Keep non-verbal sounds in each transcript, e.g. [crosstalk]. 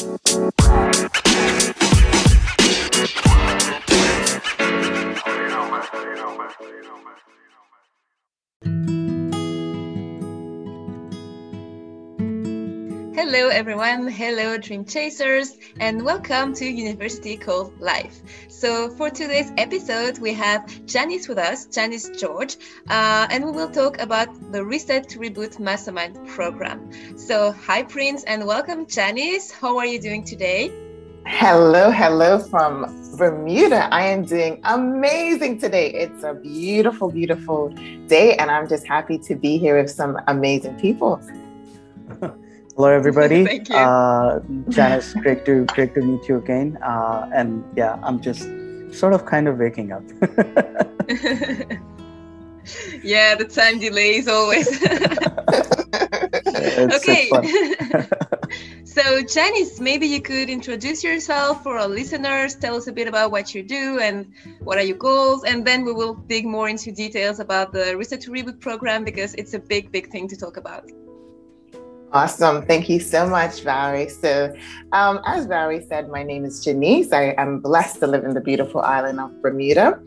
Hello, everyone. Hello, Dream Chasers, and welcome to University Called Life. So, for today's episode, we have Janice with us, Janice George, uh, and we will talk about the Reset to Reboot Mastermind program. So, hi, Prince, and welcome, Janice. How are you doing today? Hello, hello from Bermuda. I am doing amazing today. It's a beautiful, beautiful day, and I'm just happy to be here with some amazing people. [laughs] Hello, [laughs] everybody. Thank you. Uh, Janice, great to great to meet you again. Uh, and yeah, I'm just sort of kind of waking up. [laughs] yeah, the time delay is always. [laughs] Okay. so, Janice, maybe you could introduce yourself for our listeners. Tell us a bit about what you do and what are your goals, and then we will dig more into details about the Reset to Reboot program because it's a big, big thing to talk about. Awesome. Thank you so much, Valerie. So, um, as Valerie said, my name is Janice. I am blessed to live in the beautiful island of Bermuda.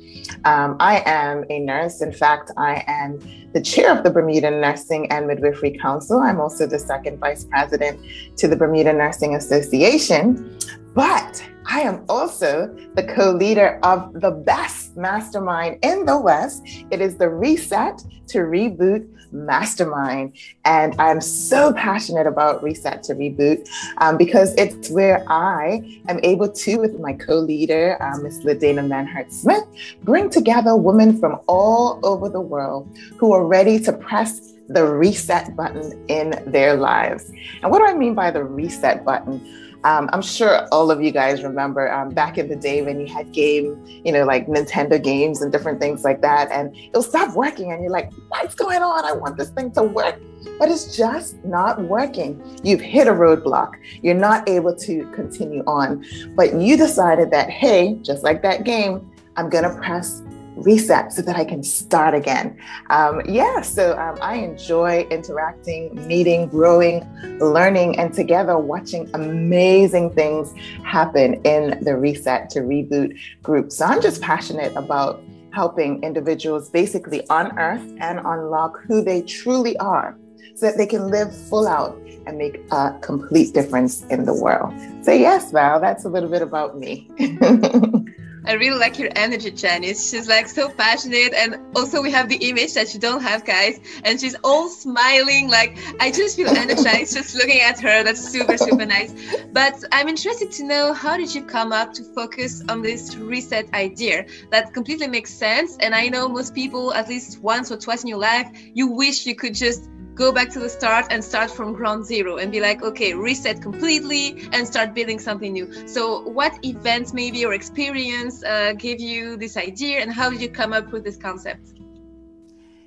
Um, I am a nurse. In fact, I am the chair of the Bermuda Nursing and Midwifery Council. I'm also the second vice president to the Bermuda Nursing Association. But I am also the co leader of the best mastermind in the West. It is the Reset to Reboot Mastermind. And I'm so passionate about Reset to Reboot um, because it's where I am able to, with my co leader, uh, Ms. Ladana Manhart Smith, bring together women from all over the world who are ready to press the reset button in their lives. And what do I mean by the reset button? Um, I'm sure all of you guys remember um, back in the day when you had game, you know, like Nintendo games and different things like that, and it'll stop working, and you're like, "What's going on? I want this thing to work," but it's just not working. You've hit a roadblock. You're not able to continue on, but you decided that, hey, just like that game, I'm gonna press reset so that I can start again. Um, yeah, so um, I enjoy interacting, meeting, growing, learning, and together watching amazing things happen in the Reset to Reboot group. So I'm just passionate about helping individuals basically unearth and unlock who they truly are so that they can live full out and make a complete difference in the world. So, yes, Val, that's a little bit about me. [laughs] I really like your energy, Janice. She's like so passionate, and also we have the image that you don't have, guys. And she's all smiling, like I just feel energized just looking at her. That's super, super nice. But I'm interested to know how did you come up to focus on this reset idea? That completely makes sense. And I know most people, at least once or twice in your life, you wish you could just go back to the start and start from ground zero and be like okay reset completely and start building something new so what events maybe or experience uh, gave you this idea and how did you come up with this concept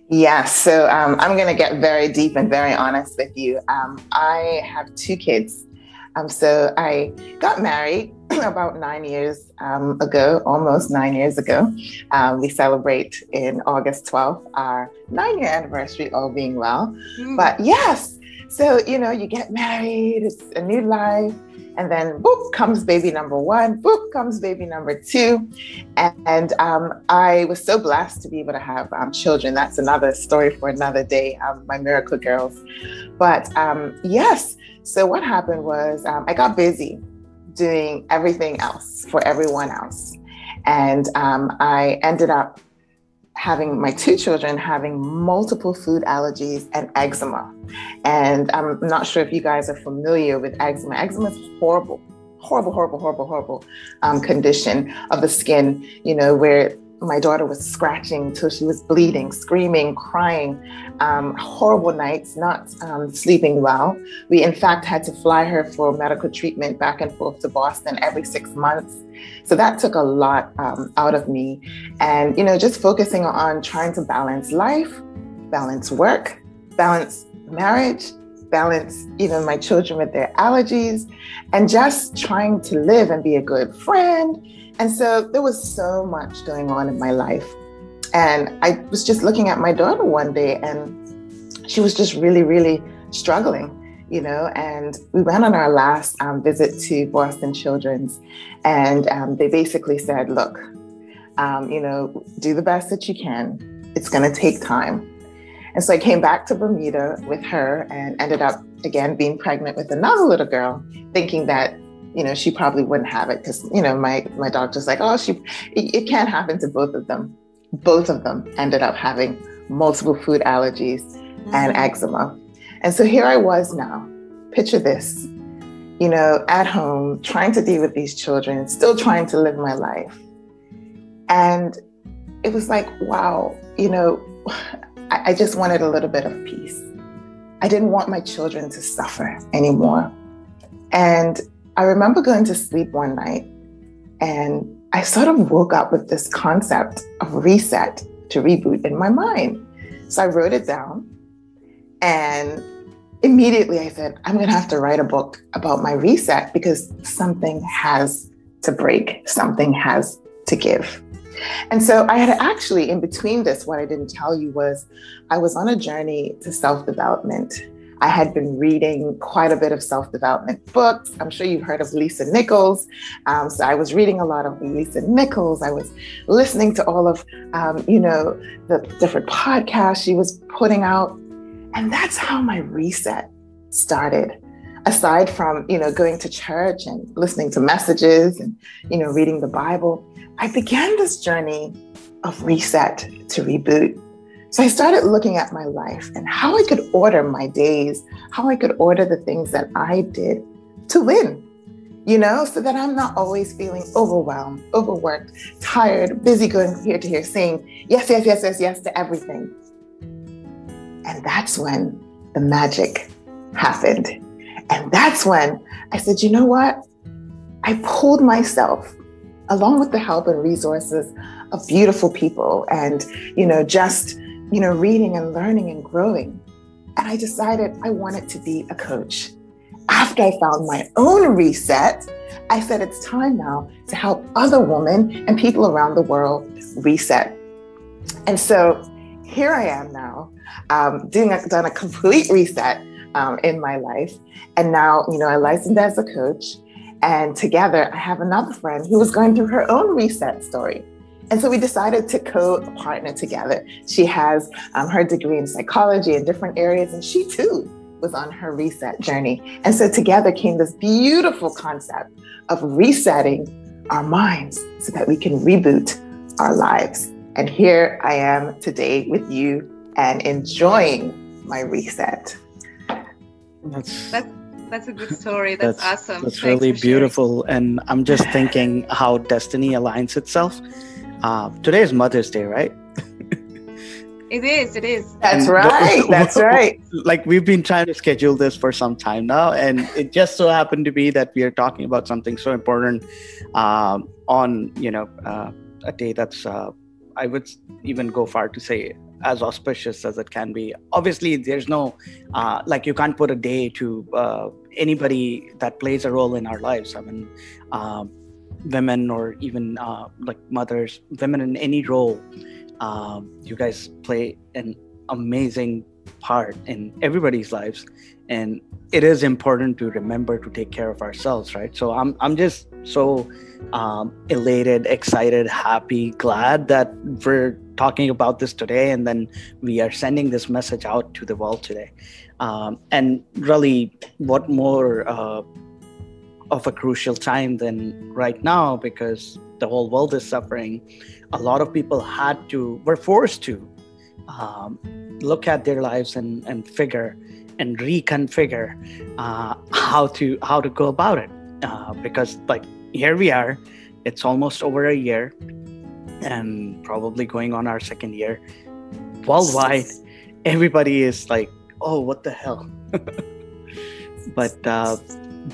Yeah, so um, I'm going to get very deep and very honest with you. Um, I have two kids. Um, so I got married [clears throat] about nine years um, ago, almost nine years ago. Um, we celebrate in August 12th our nine year anniversary, all being well. Hmm. But yes, so you know, you get married, it's a new life, and then boop comes baby number one, boop comes baby number two, and, and um, I was so blessed to be able to have um, children. That's another story for another day. Um, my miracle girls, but um, yes. So what happened was um, I got busy doing everything else for everyone else, and um, I ended up having my two children having multiple food allergies and eczema. And I'm not sure if you guys are familiar with eczema. Eczema is horrible, horrible, horrible, horrible, horrible um, condition of the skin, you know, where my daughter was scratching till she was bleeding, screaming, crying, um, horrible nights, not um, sleeping well. We, in fact, had to fly her for medical treatment back and forth to Boston every six months. So that took a lot um, out of me. And, you know, just focusing on trying to balance life, balance work, balance marriage, balance even my children with their allergies, and just trying to live and be a good friend. And so there was so much going on in my life. And I was just looking at my daughter one day, and she was just really, really struggling. you know, and we went on our last um, visit to Boston Children's, and um, they basically said, look, um, you know, do the best that you can. It's going to take time. And so I came back to Bermuda with her and ended up again being pregnant with another little girl, thinking that you know she probably wouldn't have it because you know my my doctor's like, oh, she it, it can't happen to both of them. Both of them ended up having multiple food allergies mm-hmm. and eczema. And so here I was now. Picture this, you know, at home, trying to deal with these children, still trying to live my life. And it was like, wow, you know, [sighs] I, I just wanted a little bit of peace. I didn't want my children to suffer anymore. And I remember going to sleep one night and I sort of woke up with this concept of reset to reboot in my mind. So I wrote it down and immediately I said, I'm going to have to write a book about my reset because something has to break, something has to give. And so I had actually, in between this, what I didn't tell you was I was on a journey to self development. I had been reading quite a bit of self development books. I'm sure you've heard of Lisa Nichols. Um, so I was reading a lot of Lisa Nichols. I was listening to all of, um, you know, the different podcasts she was putting out. And that's how my reset started. Aside from, you know, going to church and listening to messages and, you know, reading the Bible, I began this journey of reset to reboot. So I started looking at my life and how I could order my days, how I could order the things that I did to win, you know, so that I'm not always feeling overwhelmed, overworked, tired, busy going here to here, saying yes, yes, yes, yes, yes to everything. And that's when the magic happened. And that's when I said, you know what? I pulled myself along with the help and resources of beautiful people and, you know, just, you know, reading and learning and growing. And I decided I wanted to be a coach. After I found my own reset, I said it's time now to help other women and people around the world reset. And so here I am now, um, doing a, done a complete reset um, in my life. And now, you know, I licensed as a coach. And together, I have another friend who was going through her own reset story. And so we decided to co partner together. She has um, her degree in psychology in different areas, and she too was on her reset journey. And so together came this beautiful concept of resetting our minds so that we can reboot our lives. And here I am today with you and enjoying my reset. That's, that's that's a good story. That's, that's awesome. That's Thanks really beautiful. Sharing. And I'm just thinking how destiny aligns itself. Uh, today is Mother's Day, right? It is. It is. That's and right. The, [laughs] That's right. Like we've been trying to schedule this for some time now, and it just so happened to be that we are talking about something so important um, on you know uh, a day that's uh, I would even go far to say as auspicious as it can be. Obviously, there's no uh, like you can't put a day to uh, anybody that plays a role in our lives. I mean, uh, women or even uh, like mothers, women in any role, um, you guys play an amazing part in everybody's lives, and it is important to remember to take care of ourselves, right? So I'm I'm just so um, elated, excited, happy, glad that we're talking about this today, and then we are sending this message out to the world today. Um, and really, what more uh, of a crucial time than right now because the whole world is suffering. A lot of people had to, were forced to um, look at their lives and, and figure and reconfigure uh, how to how to go about it. Uh, because like here we are it's almost over a year and probably going on our second year. Worldwide everybody is like oh what the hell? [laughs] But uh,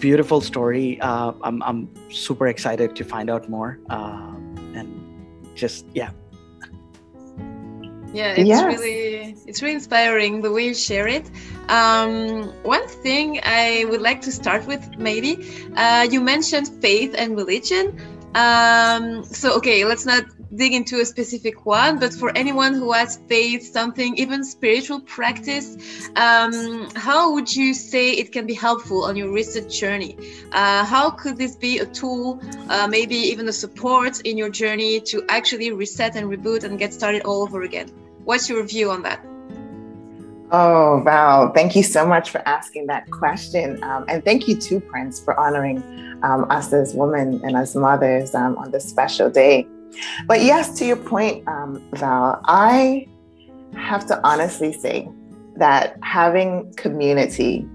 beautiful story. Uh, I'm, I'm super excited to find out more uh, and just yeah. [laughs] Yeah it's yes. really it's really inspiring the way you share it. Um, one thing i would like to start with maybe uh, you mentioned faith and religion. Um, so okay let's not dig into a specific one, but for anyone who has faith, something, even spiritual practice, um, how would you say it can be helpful on your research journey? Uh, how could this be a tool, uh, maybe even a support in your journey to actually reset and reboot and get started all over again? What's your view on that? Oh, wow. thank you so much for asking that question. Um, and thank you too, Prince, for honoring um, us as women and as mothers um, on this special day. But yes, to your point, um, Val, I have to honestly say that having community,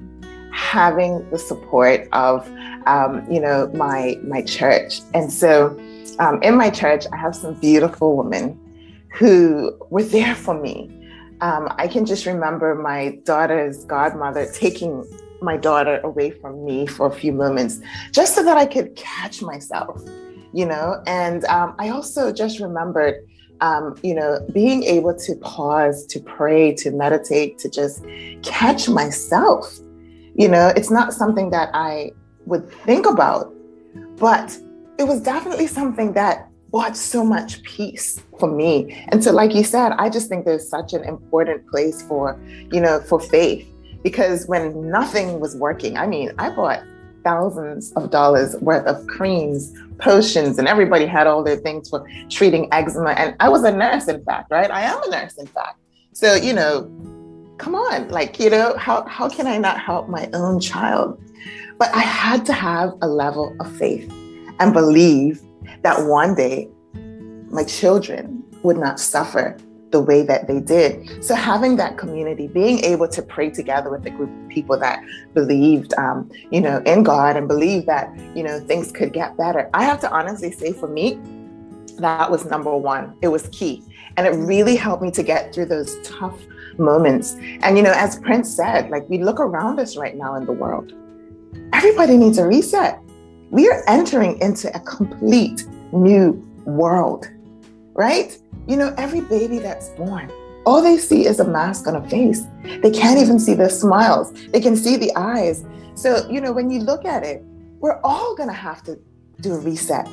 having the support of, um, you know, my my church, and so um, in my church, I have some beautiful women who were there for me. Um, I can just remember my daughter's godmother taking my daughter away from me for a few moments just so that I could catch myself you know? And um, i also just remembered um, you know being able to pause to pray to meditate to just catch myself. You know it's not something that i would think about but it was definitely something that brought so much peace for me. And so like you said i just think there's such an important place for you know for faith because when nothing was working i mean i bought thousands of dollars worth of creams, potions, and everybody had all their things for treating eczema. And I was a nurse, in fact, right? I am a nurse, in fact. So, you know, come on, like, you know, how, how can I not help my own child? But I had to have a level of faith and believe that one day my children would not suffer the way that they did. So having that community, being able to pray together with a group of people that believed, um, you know, in God and believed that, you know, things could get better. I have to honestly say for me, that was number one. It was key. And it really helped me to get through those tough moments. And, you know, as Prince said, like we look around us right now in the world, everybody needs a reset. We are entering into a complete new world, right? You know, every baby that's born, all they see is a mask on a face. They can't even see the smiles, they can see the eyes. So, you know, when you look at it, we're all going to have to do a reset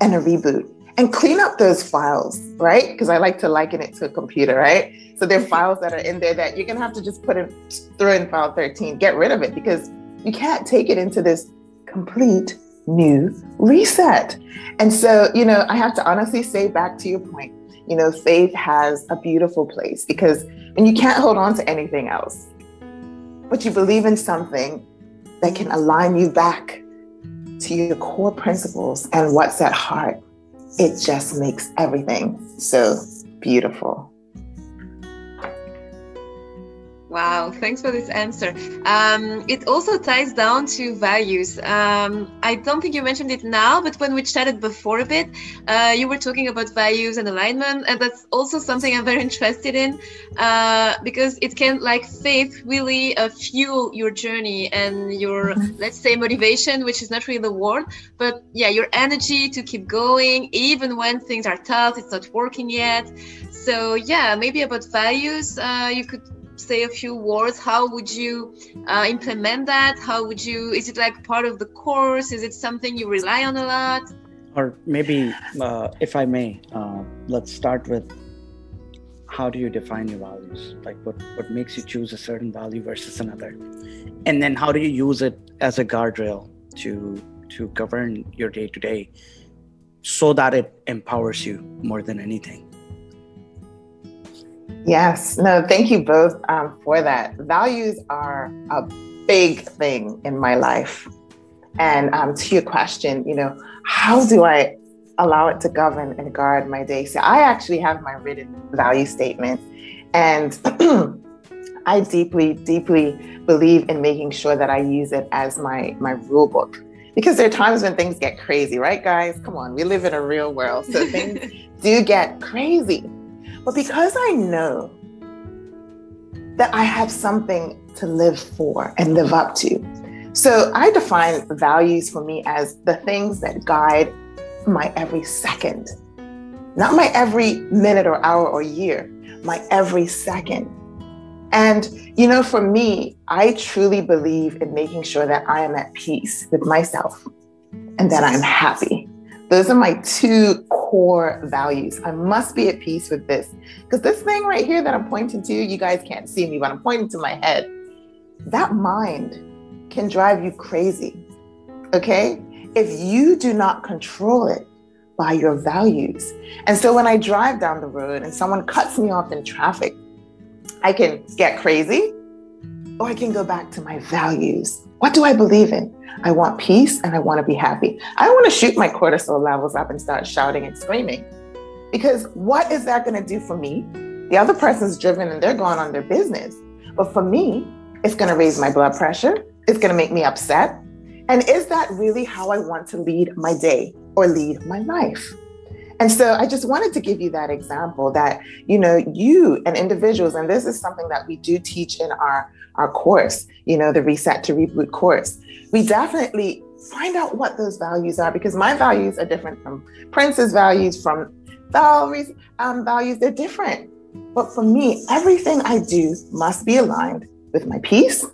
and a reboot and clean up those files, right? Because I like to liken it to a computer, right? So there are [laughs] files that are in there that you're going to have to just put in, throw in file 13, get rid of it because you can't take it into this complete new reset. And so, you know, I have to honestly say back to your point, you know, faith has a beautiful place because when you can't hold on to anything else, but you believe in something that can align you back to your core principles and what's at heart, it just makes everything so beautiful. Wow, thanks for this answer. Um, it also ties down to values. Um, I don't think you mentioned it now, but when we chatted before a bit, uh, you were talking about values and alignment, and that's also something I'm very [laughs] interested in uh, because it can, like faith, really uh, fuel your journey and your, mm-hmm. let's say, motivation, which is not really the word, but yeah, your energy to keep going even when things are tough, it's not working yet. So yeah, maybe about values, uh, you could say a few words how would you uh, implement that? How would you is it like part of the course? Is it something you rely on a lot? Or maybe uh, if i may uh, let's start with how do you define your values? Like what what makes you choose a certain value versus another? And then how do you use it as a guardrail to to govern your day to day so that it empowers you more than anything Yes, no, thank you both um, for that. Values are a big thing in my life. And um, to your question, you know, how do I allow it to govern and guard my day? So I actually have my written value statement. And [clears throat] I deeply, deeply believe in making sure that I use it as my, my rule book. Because there are times when things get crazy, right, guys? Come on, we live in a real world. So things [laughs] do get crazy. But because I know that I have something to live for and live up to. So I define values for me as the things that guide my every second, not my every minute or hour or year, my every second. And, you know, for me, I truly believe in making sure that I am at peace with myself and that I'm happy Those are my two core values. I must be at peace with this. Because this thing right here that I'm pointing to, you guys can't see me, but I'm pointing to my head. That mind can drive you crazy. Okay? If you do not control it by your values. And so when I drive down the road and someone cuts me off in traffic, I can get crazy or I can go back to my values. What do I believe in? I want peace and I want to be happy. I don't want to shoot my cortisol levels up and start shouting and screaming. Because what is that going to do for me? The other person's driven and they're going on their business. But for me, it's going to raise my blood pressure. It's going to make me upset. And is that really how I want to lead my day or lead my life? And so I just wanted to give you that example that, you know, you and individuals, and this is something that we do teach in our, our course, you know, the Reset to Reboot course. We definitely find out what those values are because my values are different from Prince's values, from Valerie's um, values. They're different. But for me, everything I do must be aligned with my peace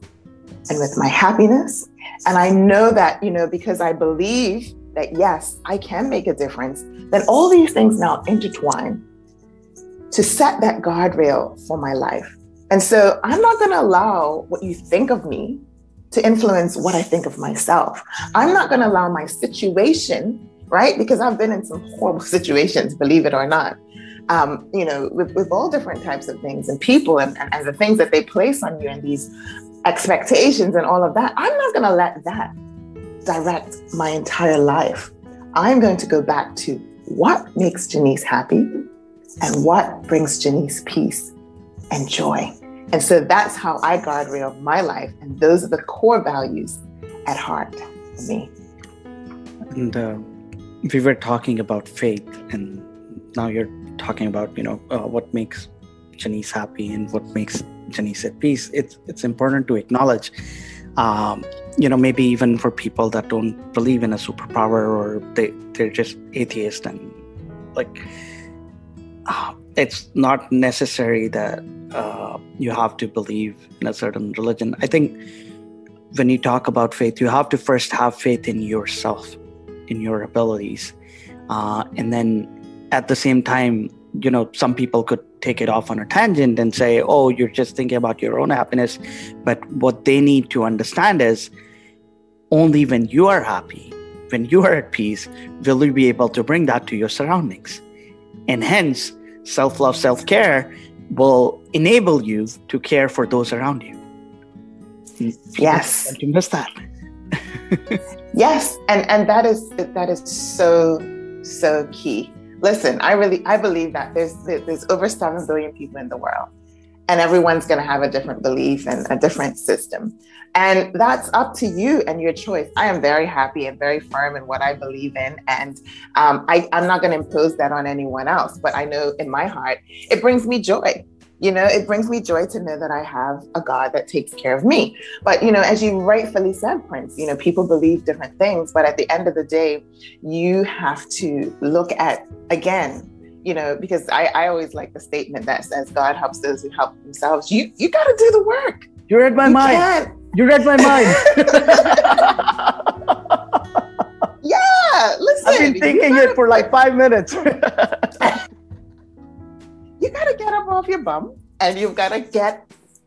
and with my happiness. And I know that, you know, because I believe that yes, I can make a difference, then all these things now intertwine to set that guardrail for my life. And so I'm not going to allow what you think of me to influence what I think of myself. I'm not going to allow my situation, right? Because I've been in some horrible [laughs] situations, believe it or not. Um, you know, with, with all different types of things and people and, and, and the things that they place on you and these expectations and all of that. I'm not going to let that direct my entire life. I'm going to go back to what makes Janice happy and what brings Janice peace and joy. And so that's how I guardrail my life. And those are the core values at heart for me. And uh, we were talking about faith, and now you're talking about, you know, uh, what makes Janice happy and what makes Janice at peace. It's, it's important to acknowledge um, you know maybe even for people that don't believe in a superpower or they they're just atheist and like uh, it's not necessary that uh, you have to believe in a certain religion. I think when you talk about faith you have to first have faith in yourself in your abilities uh, and then at the same time you know some people could take it off on a tangent and say oh you're just thinking about your own happiness. But what they need to understand is only when you are happy when you are at peace will you be able to bring that to your surroundings. And hence self-love self-care will enable you to care for those around you. Yes. You miss that. [laughs] Yes. And and that is that is so so key listen, I really I believe that there's there's over seven billion people in the world, and everyone's going to have a different belief and a different system, and that's up to you and your choice. I am very happy and very firm in what I believe in, and um, I, I'm not going to impose that on anyone else. But I know in my heart it brings me joy you know, it brings me joy to know that I have a God that takes care of me. But, you know, as you rightfully said, Prince, you know, people believe different things. But at the end of the day, you have to look at, again, you know, because I, I always like the statement that says God helps those who help themselves. You you got to do the work. You read my you mind. Can't. You read my mind. [laughs] [laughs] yeah, listen. I've been thinking it for like five minutes [laughs] you got to get up off your bum and you've got to get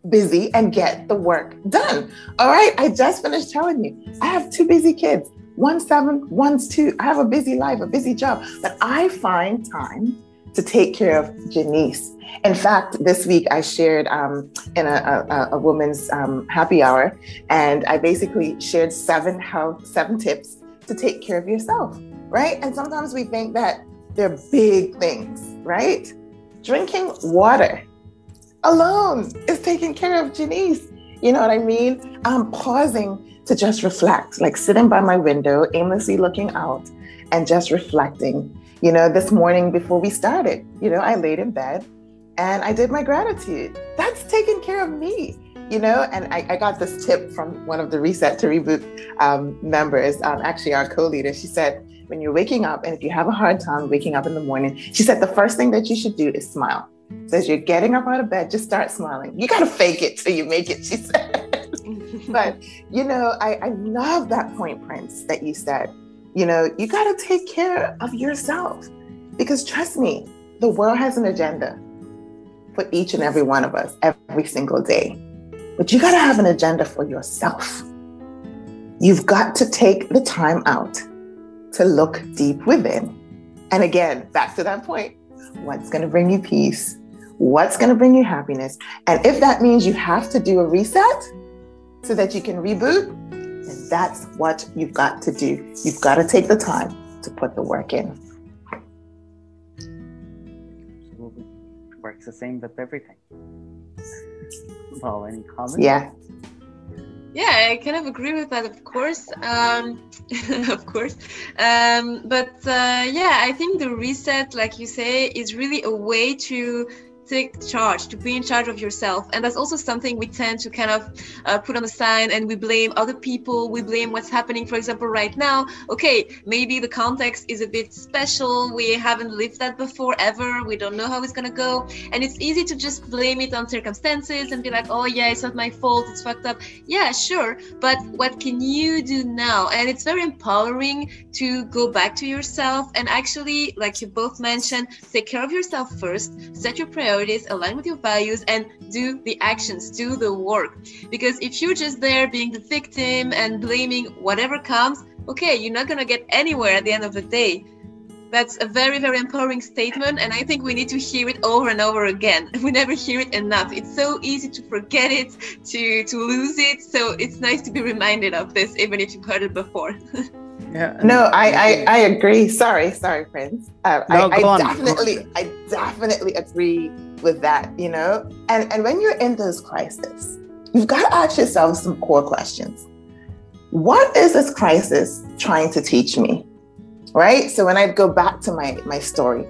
busy and get the work done. All right. I just finished telling you, I have two busy kids. One's seven, one's two. I have a busy life, a busy job, but I find time to take care of Janice. In fact, this week I shared um, in a, a, a woman's um, happy hour, and I basically shared seven health, seven tips to take care of yourself, right? And sometimes we think that they're big things, right? Drinking water alone is taking care of Janice. You know what I mean? I'm pausing to just reflect, like sitting by my window, aimlessly looking out and just reflecting. You know, this morning before we started, you know, I laid in bed and I did my gratitude. That's taking care of me, you know. And I, I got this tip from one of the Reset to Reboot um, members, um, actually, our co leader. She said, when you're waking up, and if you have a hard time waking up in the morning, she said the first thing that you should do is smile. So as you're getting up out of bed, just start smiling. You got to fake it till you make it, she said. [laughs] but, you know, I, I love that point, Prince, that you said. You know, you got to take care of yourself because trust me, the world has an agenda for each and every one of us every single day. But you got to have an agenda for yourself. You've got to take the time out to look deep within. And again, back to that point what's going to bring you peace? What's going to bring you happiness? And if that means you have to do a reset so that you can reboot, then that's what you've got to do. You've got to take the time to put the work in. Works the same with everything. Well, any comments? Yeah. Yeah, I kind of agree with that, of course. Um, [laughs] of course. Um, but uh, yeah, I think the reset, like you say, is really a way to take charge, to be in charge of yourself. And that's also something we tend to kind of uh, put on the side and we blame other people. We blame what's happening, for example, right now. Okay, maybe the context is a bit special. We haven't lived that before ever. We don't know how it's going to go. And it's easy to just blame it on circumstances and be like, oh, yeah, it's not my fault. It's fucked up. Yeah, sure. But what can you do now? And it's very empowering to go back to yourself and actually, like you both mentioned, take care of yourself first, set your priorities priorities, align with your values, and do the actions, do the work. Because if you're just there being the victim and blaming whatever comes, okay, you're not going to get anywhere at the end of the day. That's a very, very empowering statement, and I think we need to hear it over and over again. [laughs] We never hear it enough. It's so easy to forget it, to to lose it. So it's nice to be reminded of this, even if you've heard it before. [laughs] Yeah. No, I, I, I agree. Sorry, sorry, Prince. Uh, no, I, I definitely, I definitely agree with that. You know, and and when you're in those crises, you've got to ask yourself some core questions. What is this crisis trying to teach me? Right. So when I go back to my my story,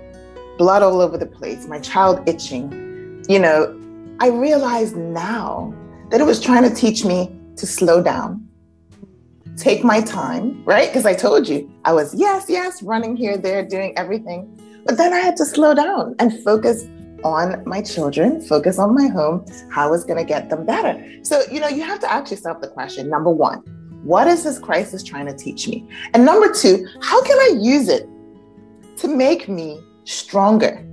blood all over the place, my child itching, you know, I realize now that it was trying to teach me to slow down take my time, right? Because I told you I was, yes, yes, running here, there, doing everything. But then I had to slow down and focus on my children, focus on my home, how is going to get them better. So, you know, you have to ask yourself the question number one, what is this crisis trying to teach me? And number two, how can I use it to make me stronger?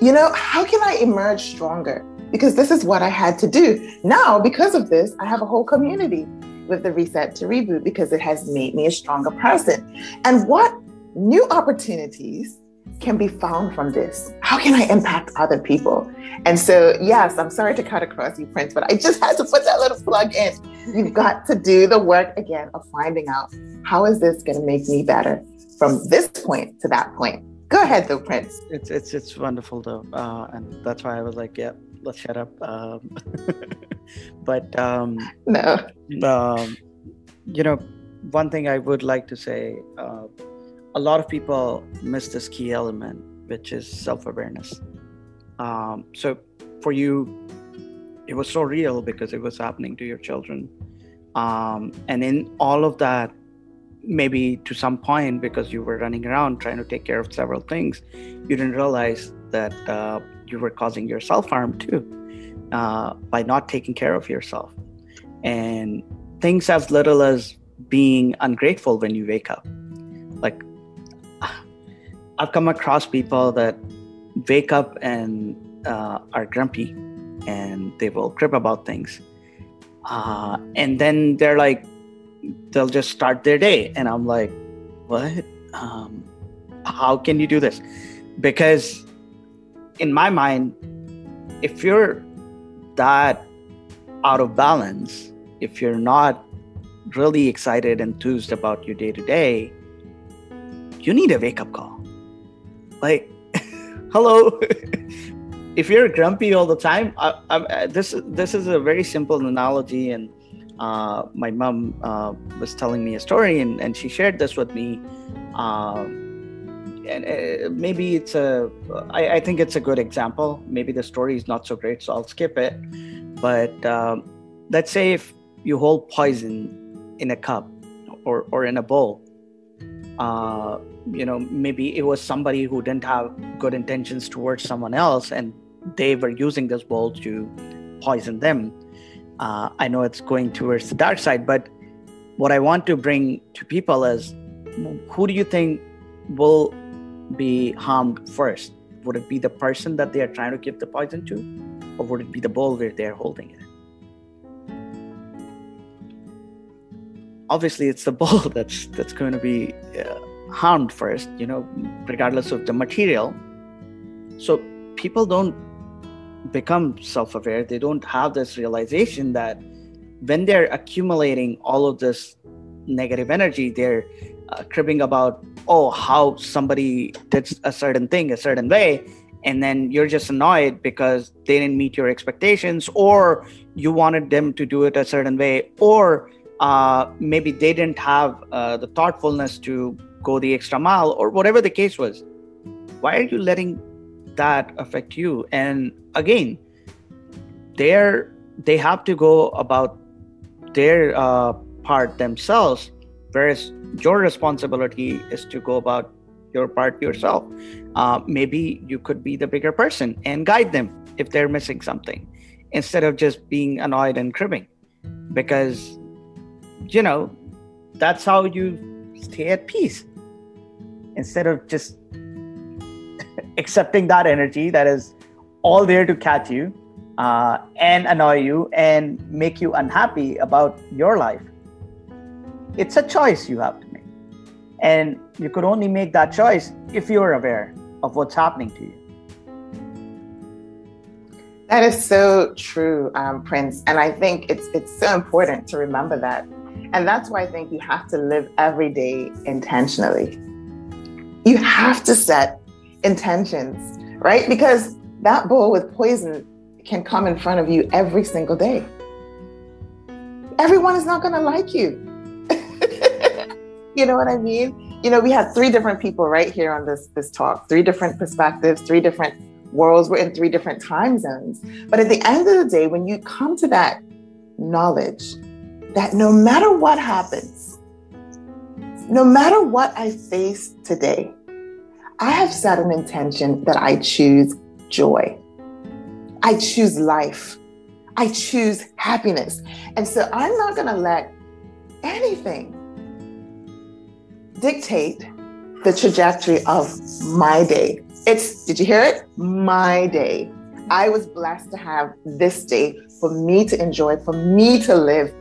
You know, how can I emerge stronger? Because this is what I had to do. Now, because of this, I have a whole community with the reset to reboot because it has made me a stronger person. And what new opportunities can be found from this? How can I impact other people? And so, yes, I'm sorry to cut across you, Prince, but I just had to put that little plug in. You've got to do the work again of finding out how is this going to make me better from this point to that point. Go ahead, though, Prince. It's it's it's wonderful though, uh, and that's why I was like, yeah, let's shut up. Um, [laughs] but um, no, um, you know, one thing I would like to say: uh, a lot of people miss this key element, which is self-awareness. Um, so, for you, it was so real because it was happening to your children, um, and in all of that, maybe to some point because you were running around trying to take care of several things you didn't realize that uh, you were causing yourself harm too uh, by not taking care of yourself. And things as little as being ungrateful when you wake up. Like, I've come across people that wake up and uh, are grumpy and they will crib about things. Uh, and then they're like, they'll just start their day. And I'm like, what? Um, how can you do this? Because in my mind, if you're that out of balance, if you're not really excited, and enthused about your day to day, you need a wake up call. Like, [laughs] hello. [laughs] if you're grumpy all the time, I, I, this this is a very simple analogy, and uh, my mom uh, was telling me a story, and, and she shared this with me. Uh, and uh, maybe it's a I, I think it's a good example maybe the story is not so great so i'll skip it but um, let's say if you hold poison in a cup or, or in a bowl uh, you know maybe it was somebody who didn't have good intentions towards someone else and they were using this bowl to poison them uh, i know it's going towards the dark side but what i want to bring to people is who do you think will be harmed first? Would it be the person that they are trying to give the poison to, or would it be the bowl where they are holding it? Obviously, it's the ball [laughs] that's that's going to be uh, harmed first. You know, regardless of the material. So people don't become self-aware. They don't have this realization that when they're accumulating all of this negative energy, they're uh, cribbing about oh how somebody did a certain thing a certain way and then you're just annoyed because they didn't meet your expectations or you wanted them to do it a certain way or uh, maybe they didn't have uh, the thoughtfulness to go the extra mile or whatever the case was. Why are you letting that affect you? And again they're they have to go about their uh, part themselves whereas your responsibility is to go about your part yourself. Uh, maybe you could be the bigger person and guide them if they're missing something instead of just being annoyed and cribbing. Because you know that's how you stay at peace instead of just [laughs] accepting that energy that is all there to catch you uh, and annoy you and make you unhappy about your life it's a choice you have to make. And you could only make that choice if you're aware of what's happening to you. That is so true, um, Prince. And I think it's it's so important to remember that. And that's why I think you have to live every day intentionally. You have to set intentions, right? Because that bowl with poison can come in front of you every single day. Everyone is not going to like you. [laughs] You know what I mean? You know, we have three different people right here on this this talk, three different perspectives, three different worlds. We're in three different time zones. But at the end of the day, when you come to that knowledge that no matter what happens, no matter what I face today, I have set an intention that I choose joy. I choose life. I choose happiness. And so I'm not going to let anything dictate the trajectory of my day. It's, did you hear it? My day. I was blessed to have this day for me to enjoy, for me to live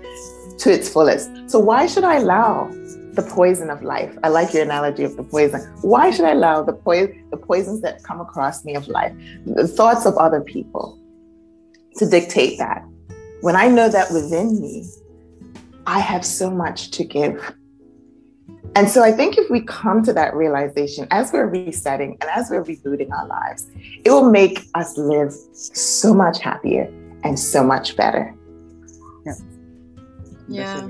to its fullest. So, why should I allow the poison of life? I like your analogy of the poison. Why should I allow the, po- the poisons that come across me of life, the thoughts of other people, to dictate that? When I know that within me, I have so much to give. And so I think if we come to that realization as we're resetting and as we're rebooting our lives, it will make us live so much happier and so much better. Yeah.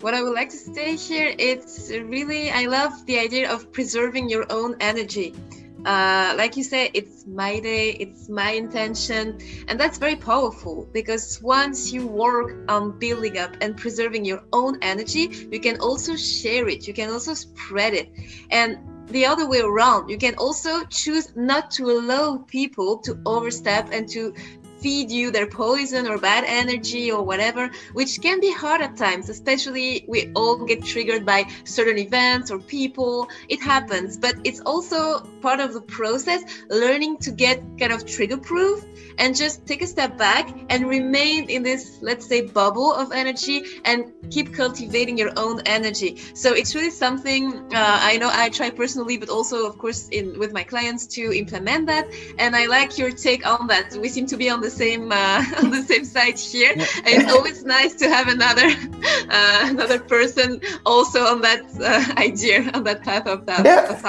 What I would like to say here, it's really, I love the idea of preserving your own energy uh, like you say, it's my day, it's my intention. And that's very powerful because once you work on building up and preserving your own energy, you can also share it, you can also spread it. And the other way around, you can also choose not to allow people to overstep and to feed you their poison or bad energy or whatever, which can be hard at times, especially we all get triggered by certain events or people. It happens, but it's also part of the process learning to get kind of trigger proof and just take a step back and remain in this, let's say, bubble of energy and keep cultivating your own energy. So it's really something uh, I know I try personally, but also, of course, in with my clients to implement that. And I like your take on that. We seem to be on the same uh, [laughs] on the same side here. Yeah. It's always nice to have another [laughs] uh, another person also on that uh, [laughs] idea on that path of that. Yeah. Of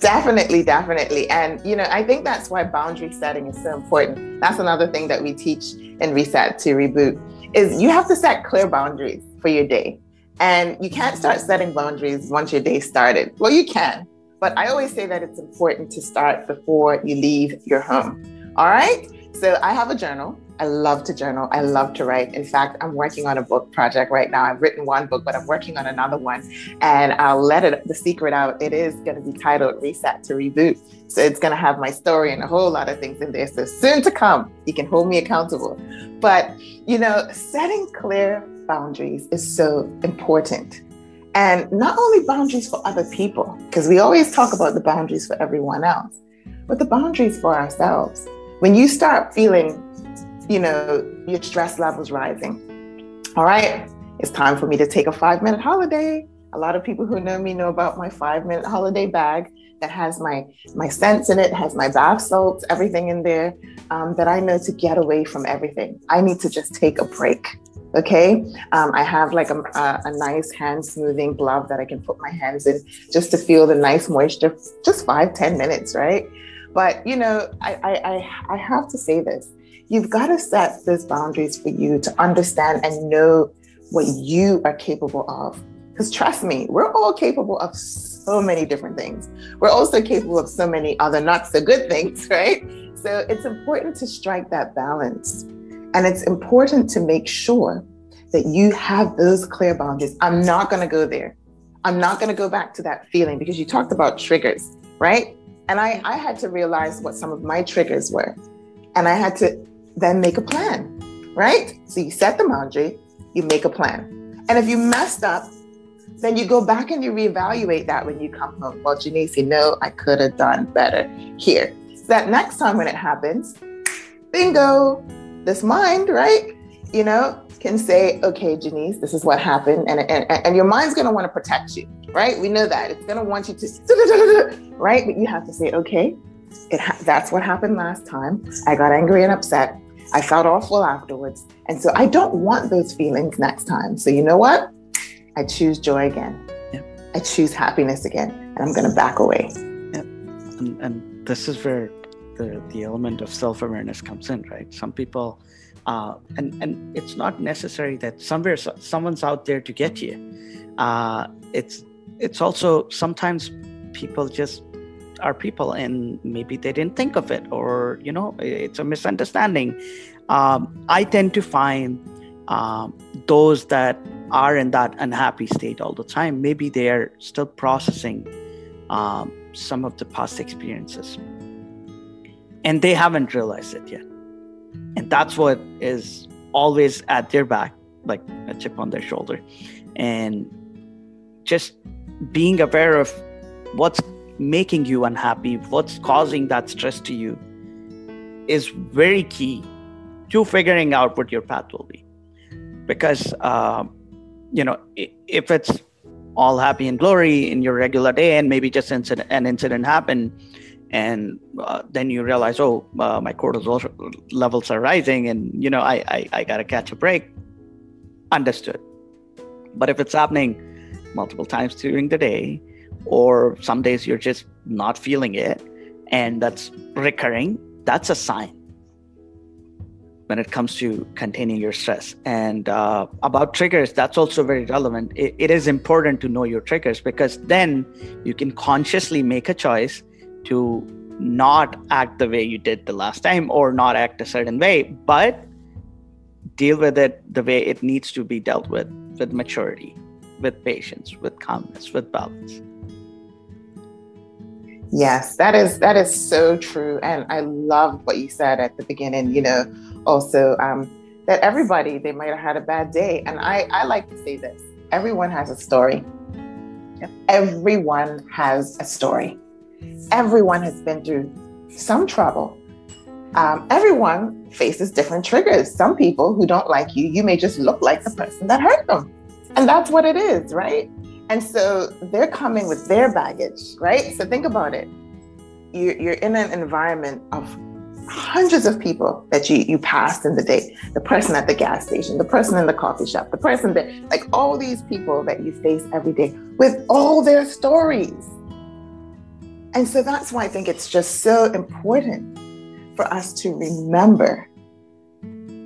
Definitely, definitely. And, you know, I think that's why boundary setting is so important. That's another thing that we teach in Reset to Reboot is you have to set clear boundaries for your day. And you can't start setting boundaries once your day started. Well, you can, but I always say that it's important to start before you leave your home. All right. So I have a journal. I love to journal. I love to write. In fact, I'm working on a book project right now. I've written one book, but I'm working on another one. And I'll let it the secret out. It is going to be titled Reset to Reboot. So it's going to have my story and a whole lot of things in there. So soon to come, you can hold me accountable. But, you know, setting clear boundaries is so important. And not only boundaries for other people, because we always talk about the boundaries for everyone else, but the boundaries for ourselves. When you start feeling, you know, your stress levels rising, all right, it's time for me to take a five minute holiday. A lot of people who know me know about my five minute holiday bag that has my my scents in it, has my bath salts, everything in there um, that I know to get away from everything. I need to just take a break. Okay, um, I have like a, a, a, nice hand smoothing glove that I can put my hands in just to feel the nice moisture, just five ten minutes, right? But you know, I, I, I have to say this. You've got to set those boundaries for you to understand and know what you are capable of. Because trust me, we're all capable of so many different things. We're also capable of so many other not so good things, [laughs] right? So it's important to strike that balance. And it's important to make sure that you have those clear boundaries. I'm not going to go there. I'm not going to go back to that feeling because you talked about triggers, right? And I, I had to realize what some of my triggers were. And I had to then make a plan, right? So you set the boundary, you make a plan. And if you messed up, then you go back and you reevaluate that when you come home. Well, Janice, you know, I could have done better here. So that next time when it happens, bingo, this mind, right? You know, can say, okay, Janice, this is what happened. And, and, and your mind's going to want to protect you, right? We know that. It's going to want you to, right? But you have to say, okay, it ha- that's what happened last time. I got angry and upset. I felt awful afterwards. And so I don't want those feelings next time. So you know what? I choose joy again. Yeah. I choose happiness again. And I'm going to back away. Yeah. And, and this is where the, the element of self awareness comes in, right? Some people uh, and and it's not necessary that somewhere someone's out there to get you. Uh, it's it's also sometimes people just are people and maybe they didn't think of it or you know it's a misunderstanding. Um, I tend to find um, those that are in that unhappy state all the time. Maybe they are still processing um, some of the past experiences and they haven't realized it yet and that's what is always at their back like a chip on their shoulder. And just being aware of what's making you unhappy what's causing that stress to you is very key to figuring out what your path will be. Because uh, you know if it's all happy and glory in your regular day and maybe just an incident happened and uh, then you realize oh uh, my cortisol levels are rising and you know I, I i gotta catch a break. Understood. But if it's happening multiple times during the day or some days you're just not feeling it and that's recurring that's a sign when it comes to containing your stress. And uh, about triggers that's also very relevant. It, it is important to know your triggers because then you can consciously make a choice to not act the way you did the last time or not act a certain way, but deal with it the way it needs to be dealt with with maturity, with patience, with calmness, with balance. Yes, that is that is so true, and I love what you said at the beginning. You know, also um, that everybody they might have had a bad day, and I I like to say this: everyone has a story. Yep. Everyone has a story. Everyone has been through some trouble. Um, everyone faces different triggers. Some people who don't like you, you may just look like the person that hurt them. And that's what it is, right? And so they're coming with their baggage, right? So think about it. You're, you're in an environment of hundreds of people that you, you passed in the day the person at the gas station, the person in the coffee shop, the person that, like all these people that you face every day with all their stories. And so that's why I think it's just so important for us to remember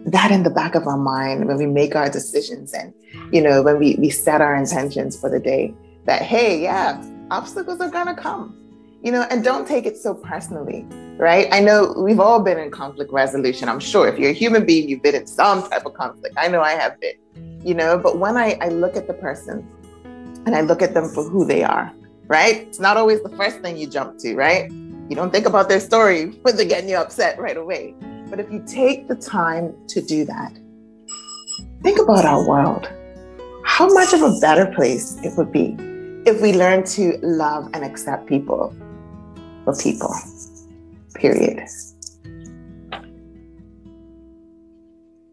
that in the back of our mind when we make our decisions and, you know, when we, we set our intentions for the day that, hey, yeah, obstacles are to come, you know, and don't take it so personally, right? I know we've all been in conflict resolution. I'm sure if you're a human being, you've been in some type of conflict. I know I have been, you know, but when I, I look at the person and I look at them for who they are, right? It's not always the first thing you jump to, right? You don't think about their story when they're getting you upset right away. But if you take the time to do that, think about our world. how much of a better place it would be if we learn to love and accept people for people. Period.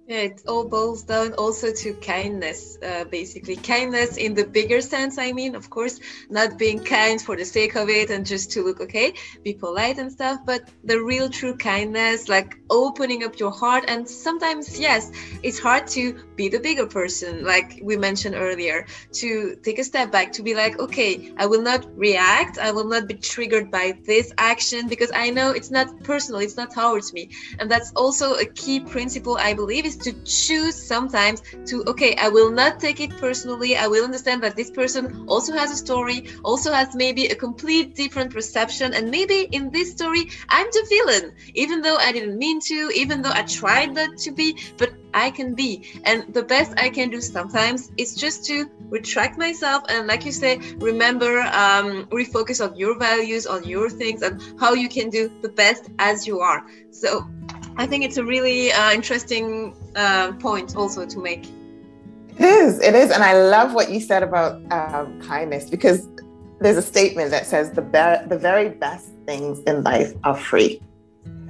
It all boils down also to kindness, uh, basically. Kindness in the bigger sense, I mean, of course, not being kind for the sake of it and just to look okay, be polite and stuff, but the real true kindness, like opening up your heart. And sometimes, yes, it's hard to be the bigger person, like we mentioned earlier, to take a step back, to be like, okay, I will not react, I will not be triggered by this action because I know it's not personal, it's not towards me. And that's also a key principle, I believe, is to choose sometimes to okay i will not take it personally i will understand that this person also has a story also has maybe a complete different perception and maybe in this story i'm the villain even though i didn't mean to even though i tried not to be but I can be. And the best I can do sometimes is just to retract myself and, like you say, remember, um, refocus on your values, on your things, and how you can do the best as you are. So I think it's a really uh, interesting uh, point also to make. It is. It is. And I love what you said about um, kindness because there's a statement that says the, be- the very best things in life are free.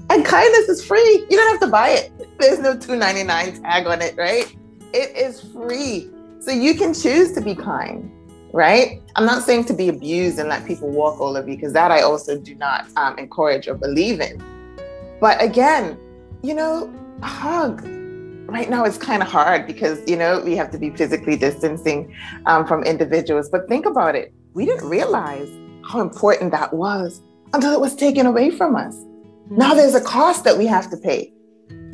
And kindness is free. You don't have to buy it. There's no 2.99 tag on it, right? It is free. So you can choose to be kind, right? I'm not saying to be abused and let people walk all over you because that I also do not um, encourage or believe in. But again, you know, a hug. Right now, it's kind of hard because, you know, we have to be physically distancing um, from individuals. But think about it. We didn't realize how important that was until it was taken away from us. Now mm-hmm. there's a cost that we have to pay,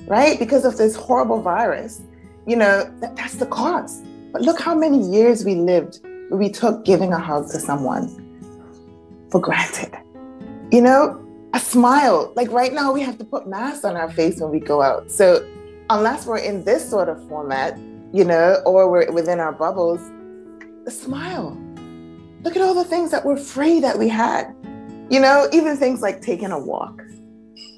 right? Because of this horrible virus. You know, that, that's the cost. But look how many years we lived we took giving a hug to someone for granted. You know, a smile. Like right now, we have to put masks on our face when we go out. So unless we're in this sort of format, you know, or we're within our bubbles, a smile. Look at all the things that were free that we had. You know, even things like taking a walk.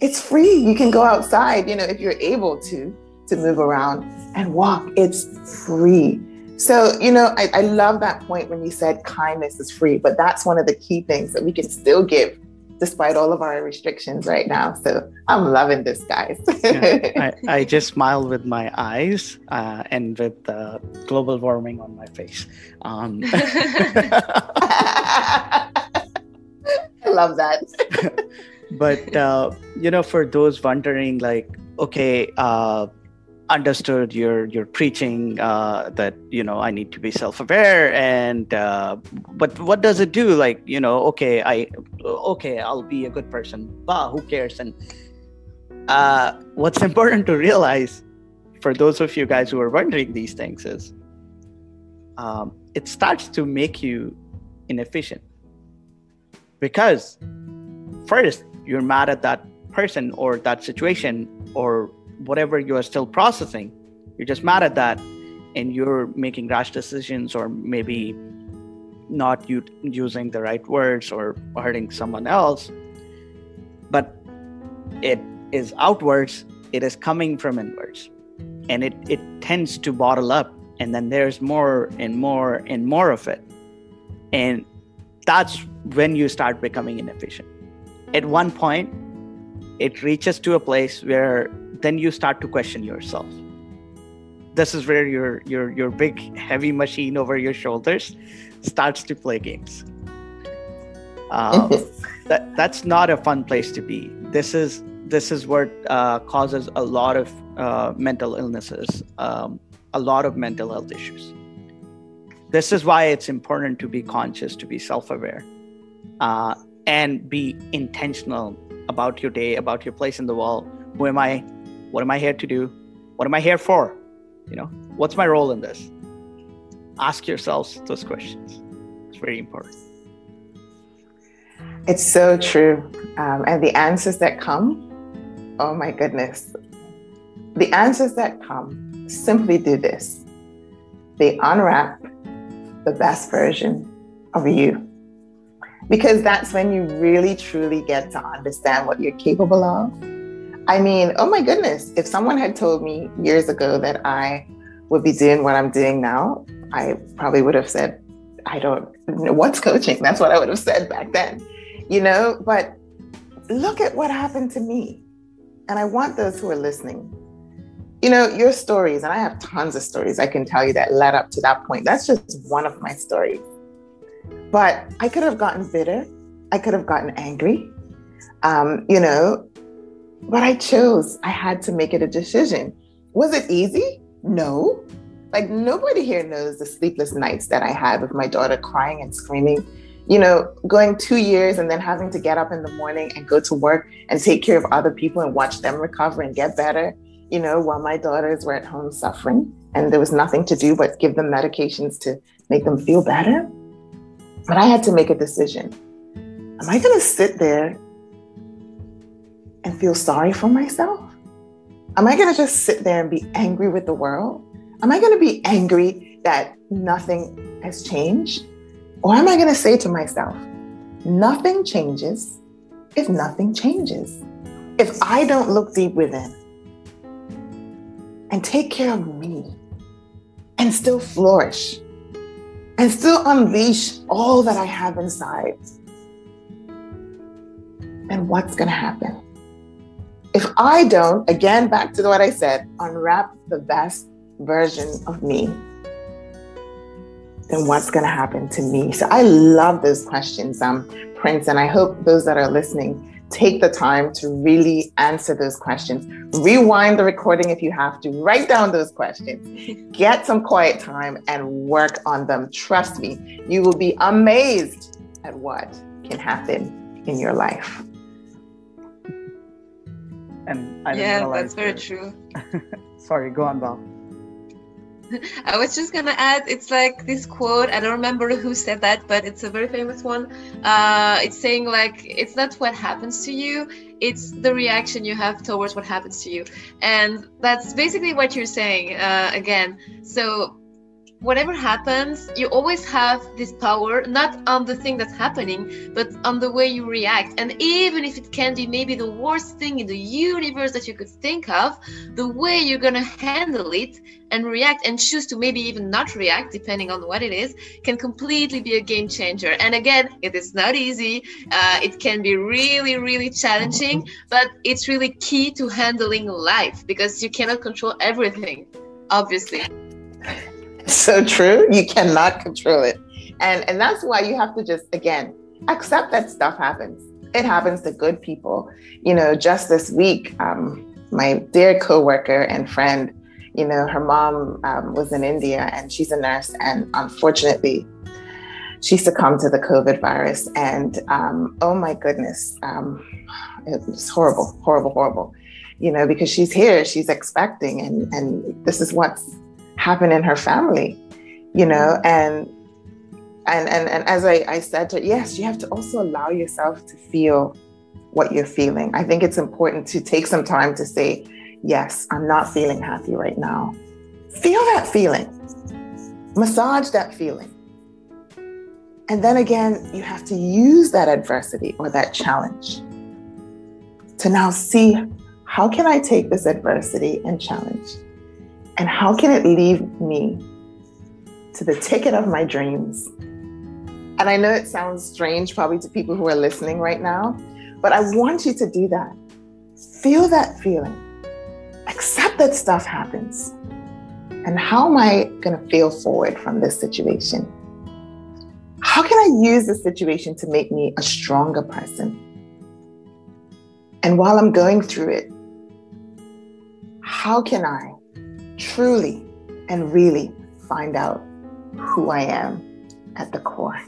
It's free. You can go outside, you know, if you're able to, to move around and walk. It's free. So, you know, I, I love that point when you said kindness is free, but that's one of the key things that we can still give despite all of our restrictions right now. So I'm loving this, guys. yeah, I, [laughs] I, just smile with my eyes uh, and with uh, global warming on my face. Um, [laughs] I love that. [laughs] but, uh, you know, for those wondering, like, okay, uh, understood your your preaching uh, that you know I need to be self-aware and uh, but what does it do? Like you know okay I okay I'll be a good person. Bah who cares? And uh, what's [laughs] important to realize for those of you guys who are wondering these things is um, it starts to make you inefficient. Because first you're mad at that person or that situation or whatever you are still processing you're just mad at that and you're making rash decisions or maybe not u- using the right words or hurting someone else. But it is outwards it is coming from inwards. And it, it tends to bottle up and then there's more and more and more of it. And that's when you start becoming inefficient. At one point it reaches to a place where then you start to question yourself. This is where your your your big heavy machine over your shoulders starts to play games. Um, [laughs] that that's not a fun place to be. This is this is what uh, causes a lot of uh, mental illnesses um, a lot of mental health issues. This is why it's important to be conscious to be self-aware uh, and be intentional about your day about your place in the world. Who am i what am I here to do? What am I here for? You know, what's my role in this? Ask yourselves those questions. It's very important. It's so true. Um, and the answers that come, oh my goodness. The answers that come simply do this they unwrap the best version of you. Because that's when you really truly get to understand what you're capable of I mean, oh my goodness, if someone had told me years ago that I would be doing what I'm doing now, I probably would have said, I don't know what's coaching. That's what I would have said back then, you know. But look at what happened to me. And I want those who are listening, you know, your stories, and I have tons of stories I can tell you that led up to that point. That's just one of my stories. But I could have gotten bitter. I could have gotten angry, um, you know, but I chose. I had to make it a decision. Was it easy? No. Like nobody here knows the sleepless nights that I had with my daughter crying and screaming. You know, going two years and then having to get up in the morning and go to work and take care of other people and watch them recover and get better, you know, while my daughters were at home suffering and there was nothing to do but give them medications to make them feel better. But I had to make a decision. Am I going to sit there and feel sorry for myself? Am I going to just sit there and be angry with the world? Am I going to be angry that nothing has changed? Or am I going to say to myself, nothing changes if nothing changes? If I don't look deep within and take care of me and still flourish and still unleash all that I have inside, then what's going to happen? If I don't, again, back to what I said, unwrap the best version of me, then what's going to happen to me? So I love those questions, um, Prince, and I hope those that are listening take the time to really answer those questions. Rewind the recording if you have to, write down those questions, [laughs] get some quiet time and work on them. Trust me, you will be amazed at what can happen in your life. And I yeah, that's very true. [laughs] Sorry, go on, Bob. [laughs] I was just gonna add, it's like this quote. I don't remember who said that, but it's a very famous one. Uh, it's saying like, it's not what happens to you, it's the reaction you have towards what happens to you, and that's basically what you're saying. Uh, again, so whatever happens, you always have this power, not on the thing that's happening, but on the way you react. And even if it can be maybe the worst thing in the universe that you could think of, the way you're going to handle it and react and choose to maybe even not react, depending on what it is, can completely be a game changer. And again, it is not easy. Uh, it can be really, really challenging, but it's really key to handling life because you cannot control everything, obviously. [laughs] so true. You cannot control it. And and that's why you have to just again accept that stuff happens. It happens to good people. You know, just this week, um, my dear coworker and friend, you know, her mom um, was in India and she's a nurse, and unfortunately, she succumbed to the COVID virus. And um, oh my goodness, um, it was horrible, horrible, horrible. You know, because she's here, she's expecting, and and this is what's happen in her family, you know, mm. and and and, and as I, I said to her, yes, you have to also allow yourself to feel what you're feeling. I think it's important to take some time to say, yes, I'm not feeling happy right now. Feel that feeling. Massage that feeling. And then again, you have to use that adversity or that challenge to now see how can I take this adversity and challenge and how can it lead me to the ticket of my dreams? And I know it sounds strange probably to people who are listening right now, but I want you to do that. Feel that feeling. Accept that stuff happens. And how am I going to feel forward from this situation? How can I use the situation to make me a stronger person? And while I'm going through it, how can I truly and really find out who I am at the core.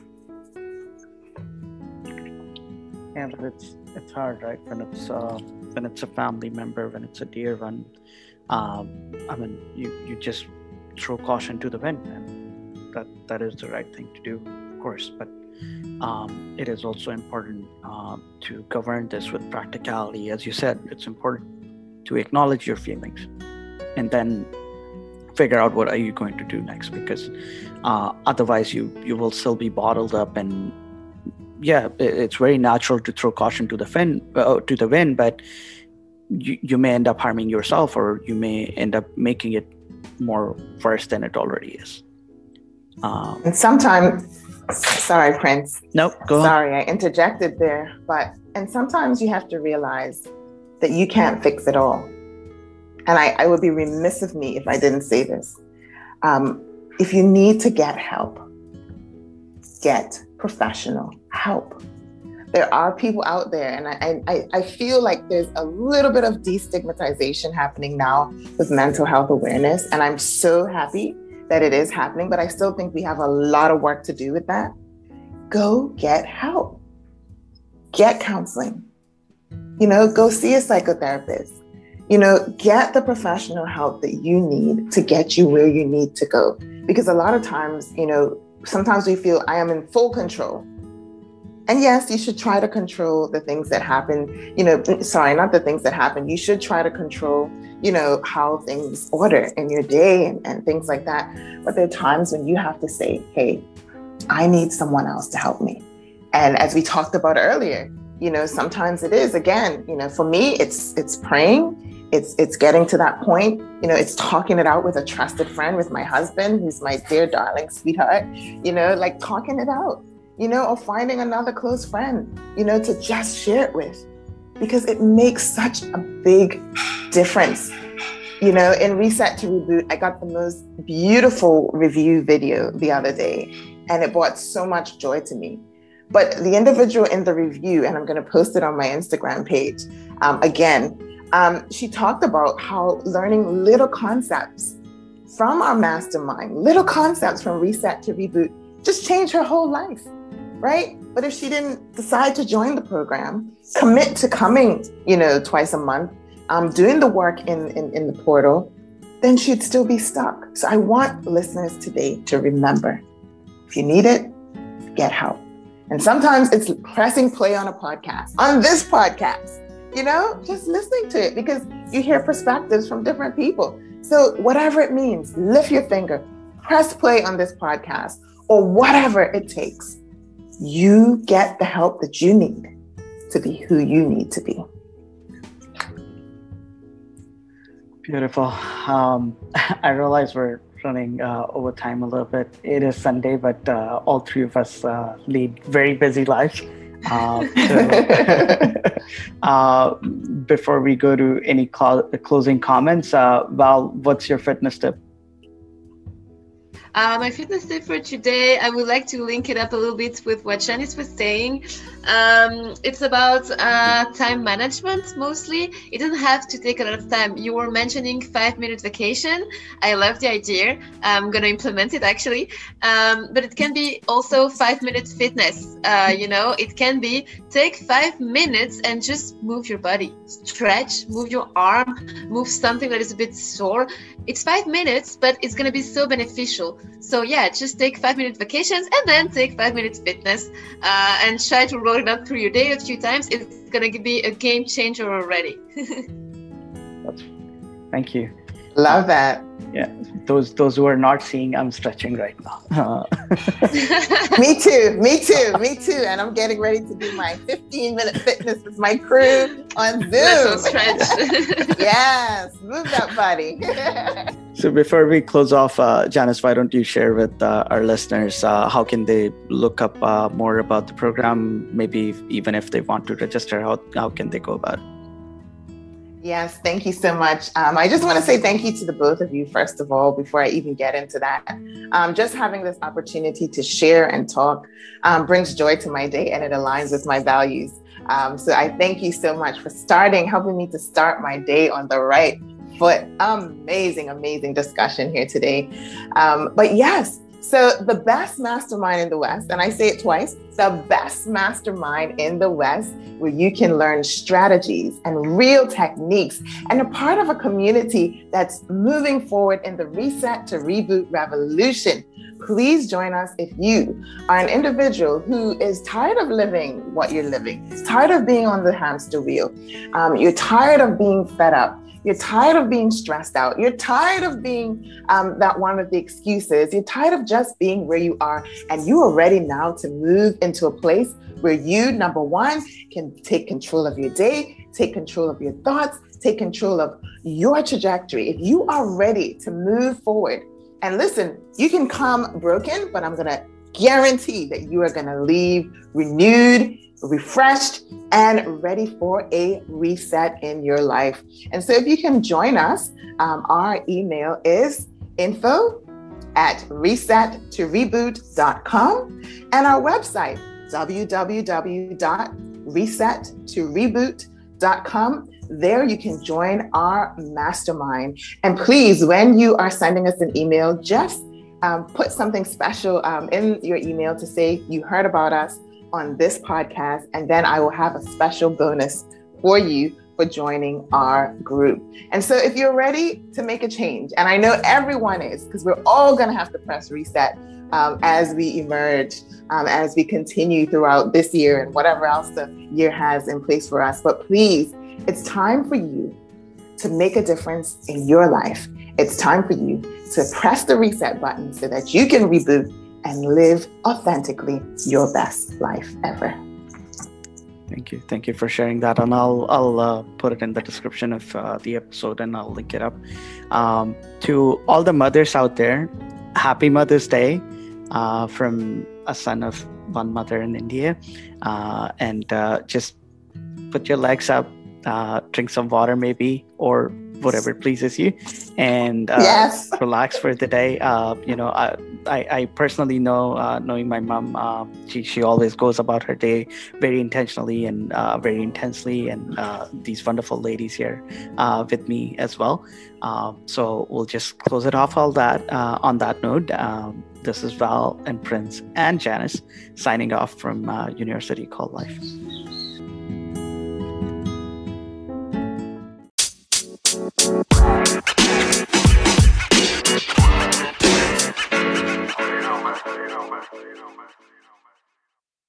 But it's it's hard, right? When it's uh, when it's a family member, when it's a dear one. Um, I mean, you you just throw caution to the wind, and that that is the right thing to do, of course. But um, it is also important uh, to govern this with practicality. As you said, it's important to acknowledge your feelings and then figure out what are you going to do next because uh, otherwise you you will still be bottled up and yeah it's very natural to throw caution to the fin uh, to the wind but you, you may end up harming yourself or you may end up making it more worse than it already is Um, and sometimes, sorry, Prince. Nope, go Sorry, I interjected there. But, and sometimes you have to realize that you can't fix it all. And I, I would be remiss of me if I didn't say this. Um, if you need to get help, get professional help. There are people out there, and I, I, I feel like there's a little bit of destigmatization happening now with mental health awareness. And I'm so happy that it is happening, but I still think we have a lot of work to do with that. Go get help, get counseling, you know, go see a psychotherapist, you know, get the professional help that you need to get you where you need to go. Because a lot of times, you know, sometimes we feel I am in full control. And yes, you should try to control the things that happen. You know, sorry, not the things that happen. You should try to control, you know, how things order in your day and, and things like that. But there are times when you have to say, hey, I need someone else to help me. And as we talked about earlier, you know, sometimes it is again, you know, for me, it's it's praying it's it's getting to that point you know it's talking it out with a trusted friend with my husband who's my dear darling sweetheart you know like talking it out you know or finding another close friend you know to just share it with. Because it makes such a big difference you know. In reset to reboot i got the most beautiful review video the other day and it brought so much joy to me. But the individual in the review and i'm going to post it on my instagram page um, again um, she talked about how learning little concepts from our mastermind, little concepts from reset to reboot, just changed her whole life, right? But if she didn't decide to join the program, commit to coming, you know, twice a month, um, doing the work in, in, in the portal, then she'd still be stuck. So I want listeners today to remember if you need it, get help. And sometimes it's pressing play on a podcast, on this podcast you know, just listening to it because you hear perspectives from different people. So, whatever it means, lift your finger, press play on this podcast, or whatever it takes. You get the help that you need to be who you need to be. Beautiful. Um, [laughs] I realize we're running uh, over time a little bit. It is Sunday, but uh, all three of us uh, lead very busy lives. Uh, [laughs] so, uh, before we go to any cl- closing comments, uh, Val, what's your fitness tip? Uh, my fitness tip for today, I would like to link it up a little bit with what Janice was saying. Um, it's about uh, time management mostly. It doesn't have to take a lot of time. You were mentioning five minute vacation. I love the idea. I'm going to implement it actually. Um, but it can be also five minutes fitness. Uh, you know, it can be take five minutes and just move your body, stretch, move your arm, move something that is a bit sore. It's five minutes, but it's going to be so beneficial. So yeah, just take five minute vacations and then take five minutes fitness uh, and try to roll it up through your day a few times. It's gonna be a game changer already. [laughs] Thank you. Love that. Yeah, those those who are not seeing, I'm stretching right now. [laughs] [laughs] me too. Me too. Me too. And I'm getting ready to do my 15 minute fitness with my crew on Zoom. [laughs] yes, move that body. so before we close off, uh, Janice, why don't you share with uh, our listeners uh, how can they look up uh, more about the program? Maybe even if they want to register, how how can they go about it? Yes, thank you so much. Um, I just want to say thank you to the both of you, first of all, before I even get into that. Um, just having this opportunity to share and talk um, brings joy to my day and it aligns with my values. Um, so I thank you so much for starting, helping me to start my day on the right foot. Amazing, amazing discussion here today. Um, but yes, so, the best mastermind in the West, and I say it twice the best mastermind in the West, where you can learn strategies and real techniques and a part of a community that's moving forward in the reset to reboot revolution. Please join us if you are an individual who is tired of living what you're living, tired of being on the hamster wheel, um, you're tired of being fed up you're tired of being stressed out. You're tired of being um, that one with the excuses. You're tired of just being where you are. And you are ready now to move into a place where you, number one, can take control of your day, take control of your thoughts, take control of your trajectory. If you are ready to move forward, And listen, you can come broken, but I'm going to guarantee that you are going to leave renewed, refreshed, and ready for a reset in your life. And so if you can join us, um, our email is info at resettoreboot.com and our website, www.resettoreboot.com. There you can join our mastermind. And please, when you are sending us an email, just um, put something special um, in your email to say you heard about us on this podcast, and then I will have a special bonus for you for joining our group. And so, if you're ready to make a change, and I know everyone is, because we're all going to have to press reset um, as we emerge, um, as we continue throughout this year and whatever else the year has in place for us. But please, it's time for you to make a difference in your life. It's time for you to press the reset button so that you can reboot and live authentically your best life ever. Thank you. Thank you for sharing that. And I'll, I'll uh, put it in the description of uh, the episode and I'll link it up. Um, to all the mothers out there, happy Mother's Day uh, from a son of one mother in India. Uh, and uh, just put your legs up, uh, drink some water maybe, or whatever pleases you. And uh, yes. [laughs] relax for the day. Uh, you know I, I, I personally know uh, knowing my mom uh, she, she always goes about her day very intentionally and uh, very intensely. And uh, these wonderful ladies here with me as well. Um, so we'll just close it off all that on that note. Um, this is val and prince and janice signing off from university called life You know, man. You.